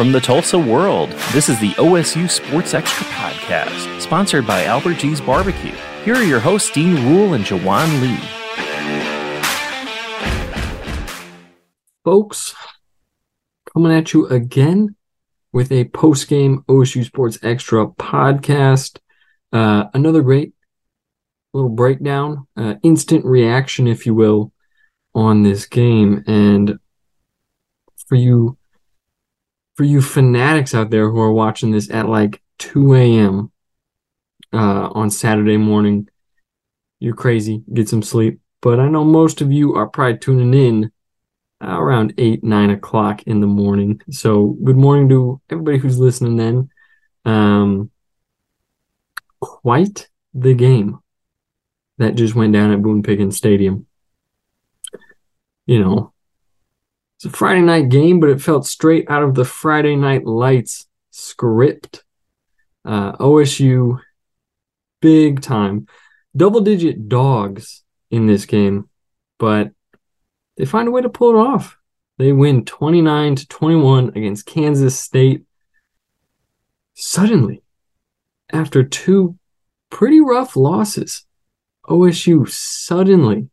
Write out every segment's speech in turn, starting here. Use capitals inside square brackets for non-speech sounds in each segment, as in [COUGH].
from the Tulsa world. This is the OSU Sports Extra podcast, sponsored by Albert G's Barbecue. Here are your hosts, Dean Ruhl and Juwan Lee. Folks, coming at you again with a post-game OSU Sports Extra podcast. Uh, another great little breakdown, uh, instant reaction, if you will, on this game. And for you, for you fanatics out there who are watching this at like 2 a.m. Uh, on Saturday morning, you're crazy. Get some sleep. But I know most of you are probably tuning in uh, around 8, 9 o'clock in the morning. So good morning to everybody who's listening then. Um, quite the game that just went down at Boone Pickens Stadium. You know, it's a Friday night game, but it felt straight out of the Friday Night Lights script. Uh, OSU, big time, double digit dogs in this game, but they find a way to pull it off. They win 29 to 21 against Kansas State. Suddenly, after two pretty rough losses, OSU suddenly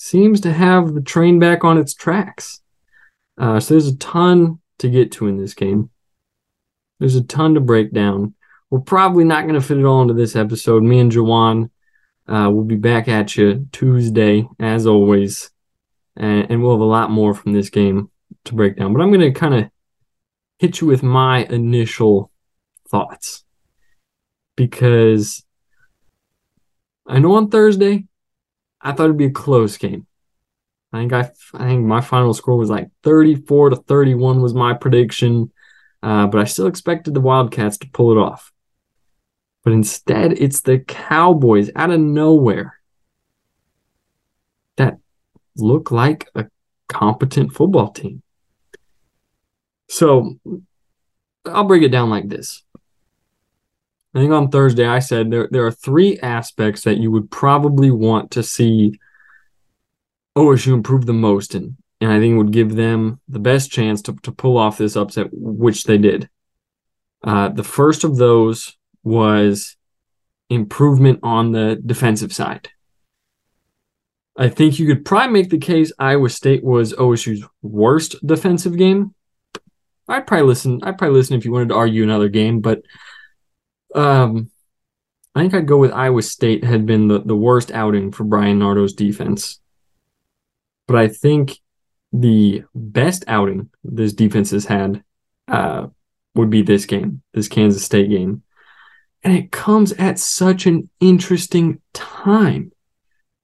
seems to have the train back on its tracks. Uh, so there's a ton to get to in this game. There's a ton to break down. We're probably not going to fit it all into this episode. Me and Juwan uh, will be back at you Tuesday, as always and, and we'll have a lot more from this game to break down. But I'm going to kind of hit you with my initial thoughts because I know on Thursday I thought it'd be a close game. I think I, I think my final score was like 34 to 31 was my prediction, uh, but I still expected the Wildcats to pull it off. But instead, it's the Cowboys out of nowhere that look like a competent football team. So I'll break it down like this. I think on Thursday I said there, there are three aspects that you would probably want to see OSU improve the most in. And I think would give them the best chance to, to pull off this upset, which they did. Uh, the first of those was improvement on the defensive side. I think you could probably make the case Iowa State was OSU's worst defensive game. I'd probably listen. I'd probably listen if you wanted to argue another game, but um, I think I'd go with Iowa State had been the, the worst outing for Bryan Nardo's defense. But I think the best outing this defense has had uh, would be this game, this Kansas State game. And it comes at such an interesting time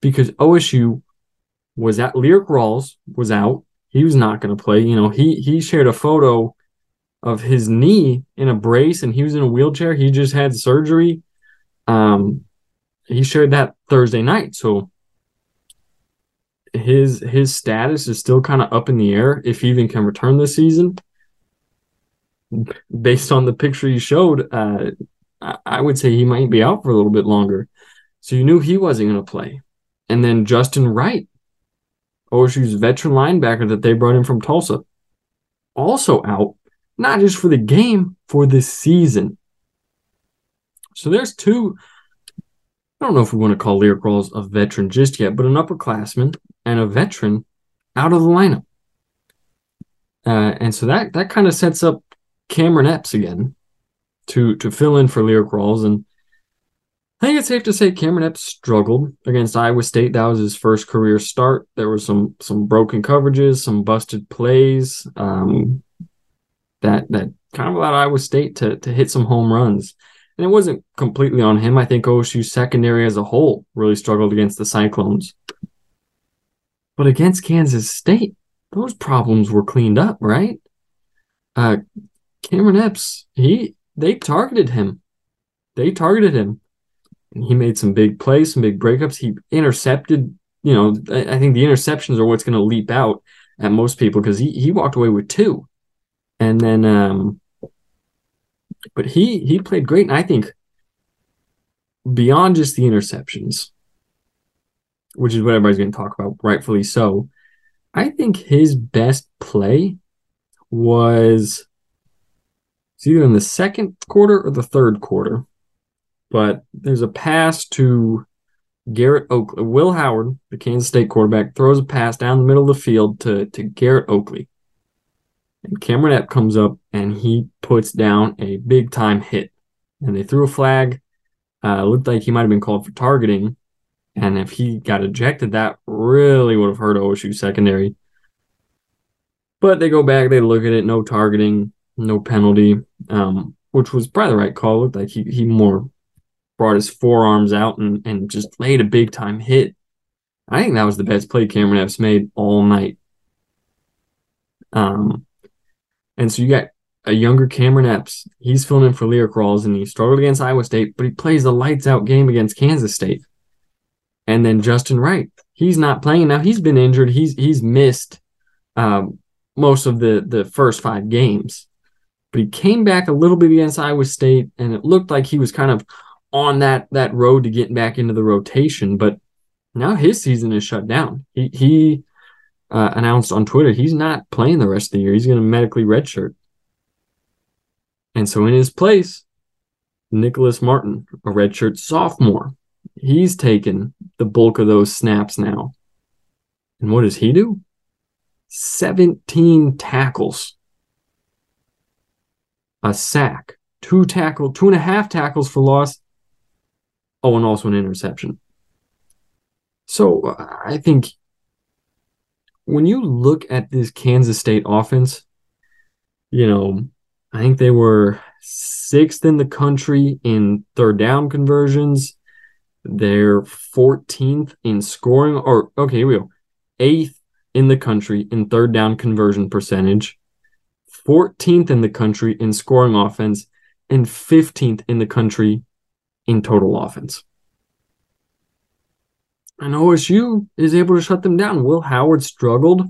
because OSU was at Lyrik Rawls was out. He was not going to play. You know, he he shared a photo of his knee in a brace and he was in a wheelchair. He just had surgery. Um, he shared that Thursday night. So his his status is still kind of up in the air if he even can return this season. Based on the picture he showed, uh, I would say he might be out for a little bit longer. So you knew he wasn't going to play. And then Justin Wright, OSU's veteran linebacker that they brought in from Tulsa, also out, not just for the game, for the season. So there's two. I don't know if we want to call Lyrik Rawls a veteran just yet, but an upperclassman and a veteran out of the lineup. Uh, and so that that kind of sets up Cameron Epps again to to fill in for Lyrik Rawls. And I think it's safe to say Cameron Epps struggled against Iowa State. That was his first career start. There were some some broken coverages, some busted plays. Um, that that kind of allowed Iowa State to to hit some home runs. And it wasn't completely on him. I think OSU's secondary as a whole really struggled against the Cyclones. But against Kansas State, those problems were cleaned up, right? Uh, Cameron Epps, he they targeted him. They targeted him And he made some big plays, some big breakups. He intercepted, you know, I, think the interceptions are what's going to leap out at most people because he, he walked away with two. And then, um, but he, he played great. And I think beyond just the interceptions, which is what everybody's going to talk about, rightfully so, I think his best play was It's either in the second quarter or the third quarter. But there's a pass to Garrett Oakley. Will Howard, the Kansas State quarterback, throws a pass down the middle of the field to, to Garrett Oakley. And Cameron Epp comes up and he puts down a big time hit. And they threw a flag. Uh, looked like he might have been called for targeting. And if he got ejected, that really would have hurt OSU secondary. But they go back, they look at it, no targeting, no penalty, um, which was probably the right call. Looked like he, he more brought his forearms out and, and just laid a big time hit. I think that was the best play Cameron Epps made all night. Um, and so you got a younger Cameron Epps. He's filling in for Lyrik Rawls, and he struggled against Iowa State, but he plays the lights out game against Kansas State. And then Justin Wright, he's not playing now. He's been injured. He's he's missed um, most of the the first five games, but he came back a little bit against Iowa State, and it looked like he was kind of on that that road to getting back into the rotation. But now his season is shut down. He he uh, announced on Twitter he's not playing the rest of the year. He's going to medically redshirt. And so in his place, Nicholas Martin, a redshirt sophomore, he's taken the bulk of those snaps now. And what does he do? 17 tackles, a sack, two tackle, two and a half tackles for loss. Oh, and also an interception. So uh, I think when you look at this Kansas State offense, you know, I think they were sixth in the country in third down conversions. They're 14th in scoring, or okay, here we go. Eighth in the country in third down conversion percentage, 14th in the country in scoring offense, and 15th in the country in total offense and OSU is able to shut them down. Will Howard struggled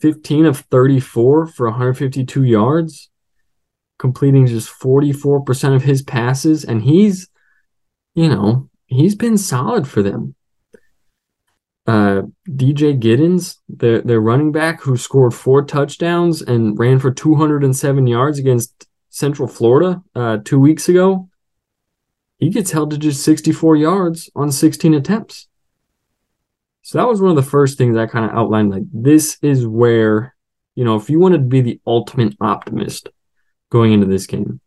15 of 34 for 152 yards, completing just 44% of his passes. And he's, you know, he's been solid for them. Uh, DJ Giddens, their, their running back who scored four touchdowns and ran for 207 yards against Central Florida uh, two weeks ago, he gets held to just 64 yards on 16 attempts. So that was one of the first things I kind of outlined. Like, this is where, you know, if you wanted to be the ultimate optimist going into this game,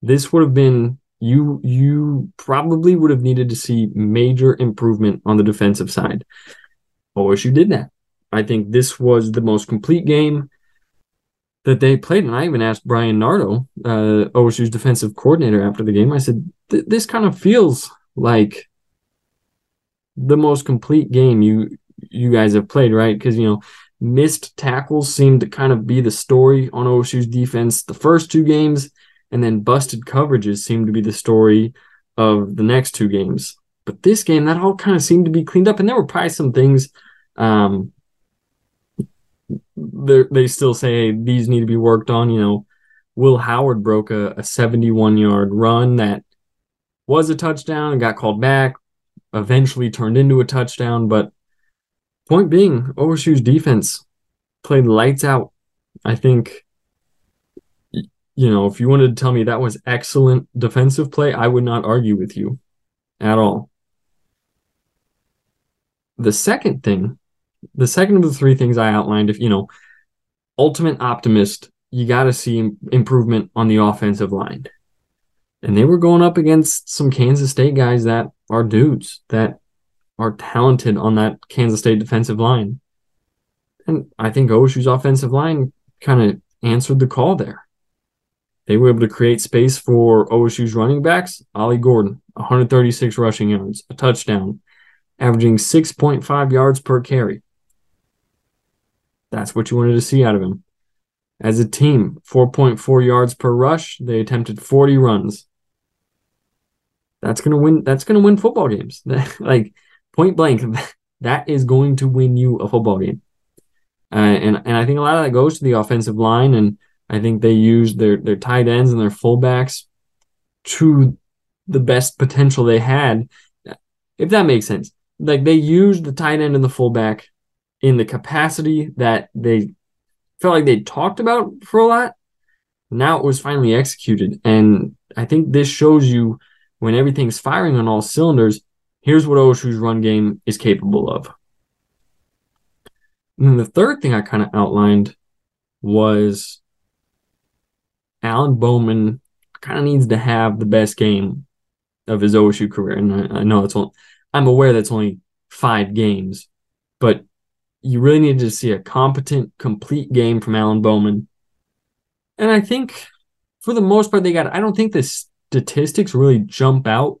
this would have been you you probably would have needed to see major improvement on the defensive side. OSU did that. I think this was the most complete game that they played. And I even asked Bryan Nardo, uh, OSU's defensive coordinator, after the game. I said, "This kind of feels like the most complete game you you guys have played, right? Because you know missed tackles seemed to kind of be the story on OSU's defense the first two games, and then busted coverages seemed to be the story of the next two games. But this game, that all kind of seemed to be cleaned up, and there were probably some things. Um, they still say hey, these need to be worked on. You know, Will Howard broke a, a 71 yard run that was a touchdown and got called back eventually turned into a touchdown. But point being, OSU's defense played lights out. I think, you know, if you wanted to tell me that was excellent defensive play, I would not argue with you at all. The second thing, the second of the three things I outlined, if you know, ultimate optimist, you got to see improvement on the offensive line. And they were going up against some Kansas State guys that are dudes that are talented on that Kansas State defensive line. And I think OSU's offensive line kind of answered the call there. They were able to create space for OSU's running backs. Ollie Gordon, 136 rushing yards, a touchdown, averaging 6.5 yards per carry. That's what you wanted to see out of him. As a team, 4.4 yards per rush. They attempted 40 runs that's gonna win. That's gonna win football games. [LAUGHS] like point blank, [LAUGHS] that is going to win you a football game. Uh, and and I think a lot of that goes to the offensive line, and I think they use their their tight ends and their fullbacks to the best potential they had, if that makes sense. Like they used the tight end and the fullback in the capacity that they felt like they talked about for a lot. Now it was finally executed. And I think this shows you when everything's firing on all cylinders, here's what OSU's run game is capable of. And then the third thing I kind of outlined was Alan Bowman kind of needs to have the best game of his OSU career. And I, I know it's only, I'm aware that's only five games, but you really need to see a competent, complete game from Alan Bowman. And I think for the most part, they got, I don't think the statistics really jump out.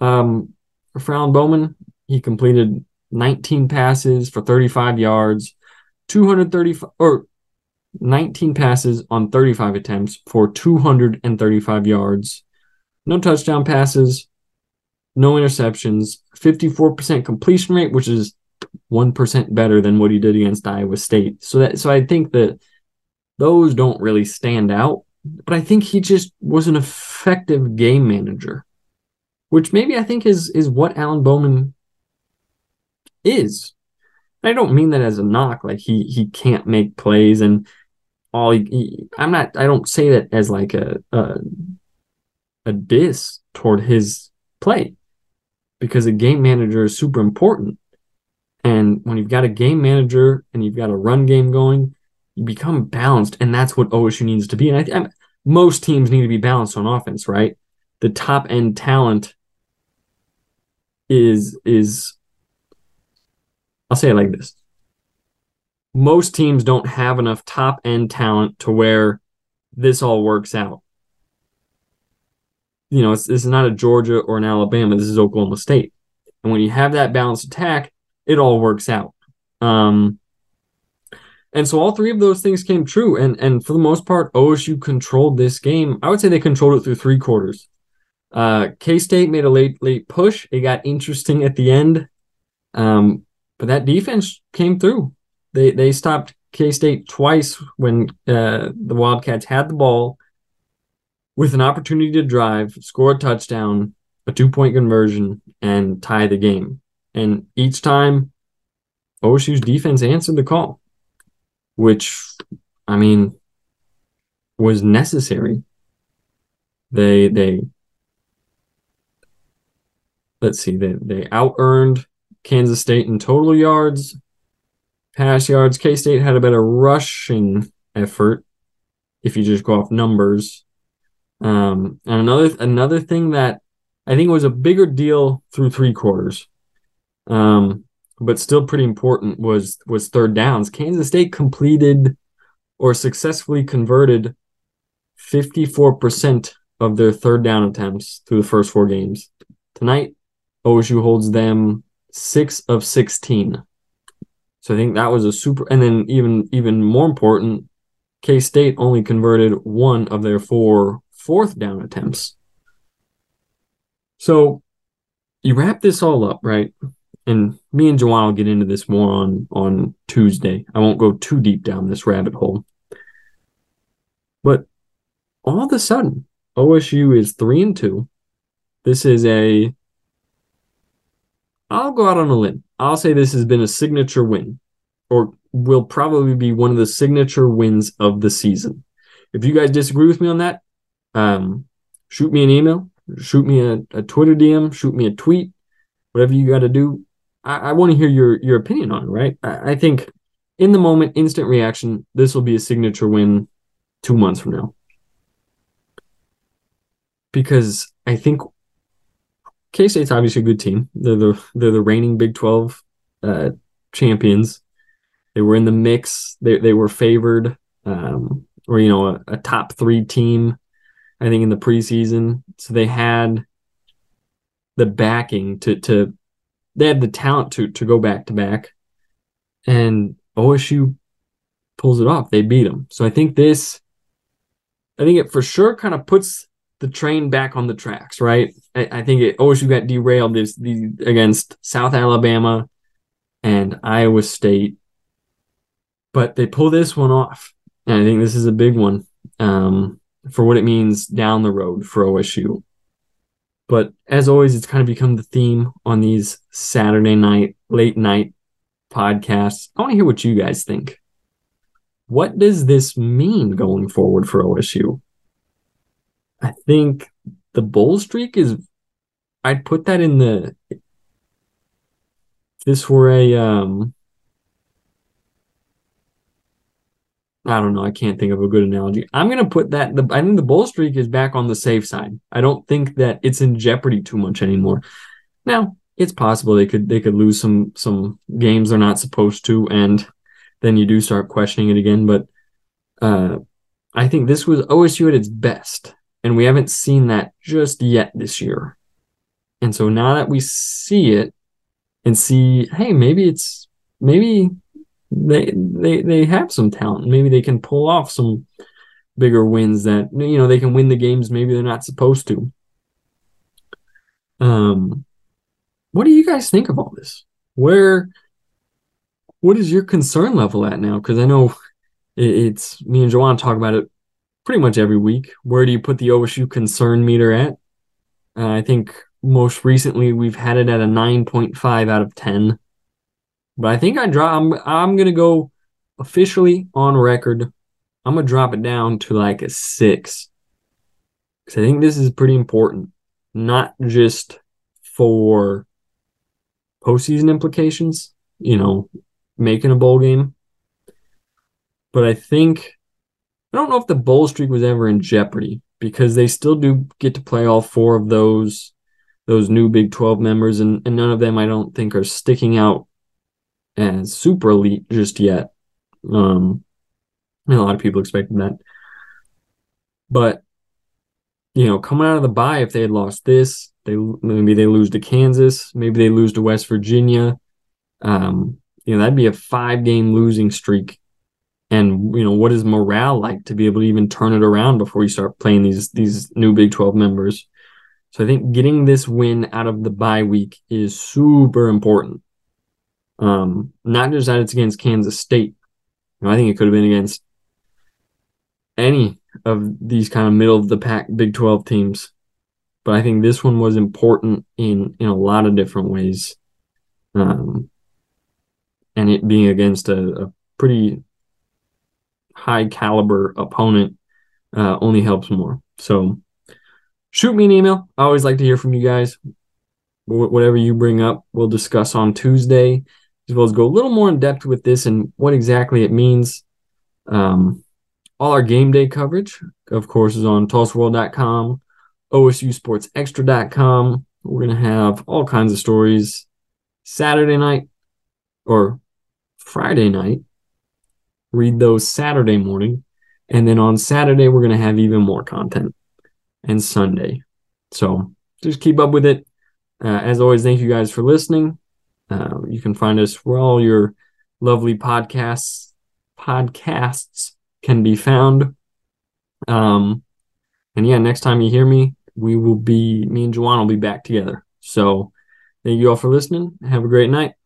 Um, for Alan Bowman, he completed 19 passes for 35 yards, 235 or 19 passes on 35 attempts for 235 yards, no touchdown passes, no interceptions, 54% completion rate, which is 1% better than what he did against Iowa State. So that so I think that those don't really stand out, but I think he just was an effective game manager, which maybe I think is is what Alan Bowman is. I don't mean that as a knock, like he he can't make plays and all. He, he, I'm not. I don't say that as like a, a a diss toward his play because a game manager is super important. And when you've got a game manager and you've got a run game going, you become balanced, and that's what OSU needs to be. And I, most teams need to be balanced on offense, right? The top end talent is is I'll say it like this. Most teams don't have enough top end talent to where this all works out. You know, it's, this is not a Georgia or an Alabama. This is Oklahoma State. And when you have that balanced attack, it all works out. Um, and so all three of those things came true. And and for the most part, OSU controlled this game. I would say they controlled it through three quarters. Uh, K State made a late late push. It got interesting at the end. Um, but that defense came through. They they stopped K State twice when uh, the Wildcats had the ball with an opportunity to drive, score a touchdown, a two point conversion, and tie the game. And each time, OSU's defense answered the call, which, I mean, was necessary. They they let's see they they out earned Kansas State in total yards, pass yards. K State had a better rushing effort if you just go off numbers. Um, and another another thing that I think was a bigger deal through three quarters, um, but still pretty important was was third downs. Kansas State completed or successfully converted 54% of their third down attempts through the first four games. Tonight, OSU holds them six of 16. So I think that was a super, and then even even more important, K State only converted one of their four fourth down attempts. So you wrap this all up, right? And me and Juwan will get into this more on on Tuesday. I won't go too deep down this rabbit hole. But all of a sudden, OSU is three and two. This is a I'll go out on a limb. I'll say this has been a signature win, or will probably be one of the signature wins of the season. If you guys disagree with me on that, um, shoot me an email, shoot me a, a Twitter DM, shoot me a tweet, whatever you got to do. I, I want to hear your your opinion on it. Right? I, I think in the moment, instant reaction. This will be a signature win two months from now because I think K State's obviously a good team. They're the they're the reigning Big Twelve uh, champions. They were in the mix. They they were favored, um, or you know, a, a top three team. I think in the preseason, so they had the backing to to they had the talent to to go back to back, and OSU pulls it off. They beat them. So I think this, I think it for sure kind of puts the train back on the tracks, right? I, I think it OSU got derailed this the against South Alabama and Iowa State, but they pull this one off, and I think this is a big one um, for what it means down the road for OSU. But as always, it's kind of become the theme on these Saturday night, late night podcasts. I want to hear what you guys think. What does this mean going forward for OSU? I think the bowl streak is I'd put that in the if this were a um I don't know. I can't think of a good analogy. I'm gonna put that. The I think the bowl streak is back on the safe side. I don't think that it's in jeopardy too much anymore. Now it's possible they could they could lose some some games they're not supposed to, and then you do start questioning it again. But uh, I think this was OSU at its best, and we haven't seen that just yet this year. And so now that we see it and see, hey, maybe it's maybe they they they have some talent. Maybe they can pull off some bigger wins that you know they can win the games maybe they're not supposed to. Um what do you guys think of all this? Where what is your concern level at now? Because I know it's me and Juwan talk about it pretty much every week. Where do you put the OSU concern meter at? Uh, I think most recently we've had it at a 9.5 out of 10. But I think I drop. I'm I'm gonna go officially on record. I'm gonna drop it down to like a six because I think this is pretty important, not just for postseason implications. You know, making a bowl game, but I think I don't know if the bowl streak was ever in jeopardy because they still do get to play all four of those those new Big 12 members, and, and none of them I don't think are sticking out as super elite just yet. Um, a lot of people expected that. But you know, coming out of the bye, if they had lost this, they maybe they lose to Kansas, maybe they lose to West Virginia. Um, you know, that'd be a five game losing streak. And you know, what is morale like to be able to even turn it around before you start playing these these new Big 12 members? So I think getting this win out of the bye week is super important. Um, not just that it's against Kansas State. You know, I think it could have been against any of these kind of middle of the pack Big 12 teams. But I think this one was important in in a lot of different ways. Um, and it being against a, a pretty high caliber opponent uh, only helps more. So shoot me an email. I always like to hear from you guys. whatever you bring up, we'll discuss on Tuesday as well as go a little more in depth with this and what exactly it means. Um, all our game day coverage, of course, is on TulsaWorld.com, OSUSportsExtra.com. We're going to have all kinds of stories Saturday night or Friday night. Read those Saturday morning. And then on Saturday, we're going to have even more content and Sunday. So just keep up with it. Uh, as always, thank you guys for listening. Uh, you can find us where all your lovely podcasts podcasts can be found. Um, and yeah, next time you hear me, we will be me and Juwan will be back together. So thank you all for listening. Have a great night.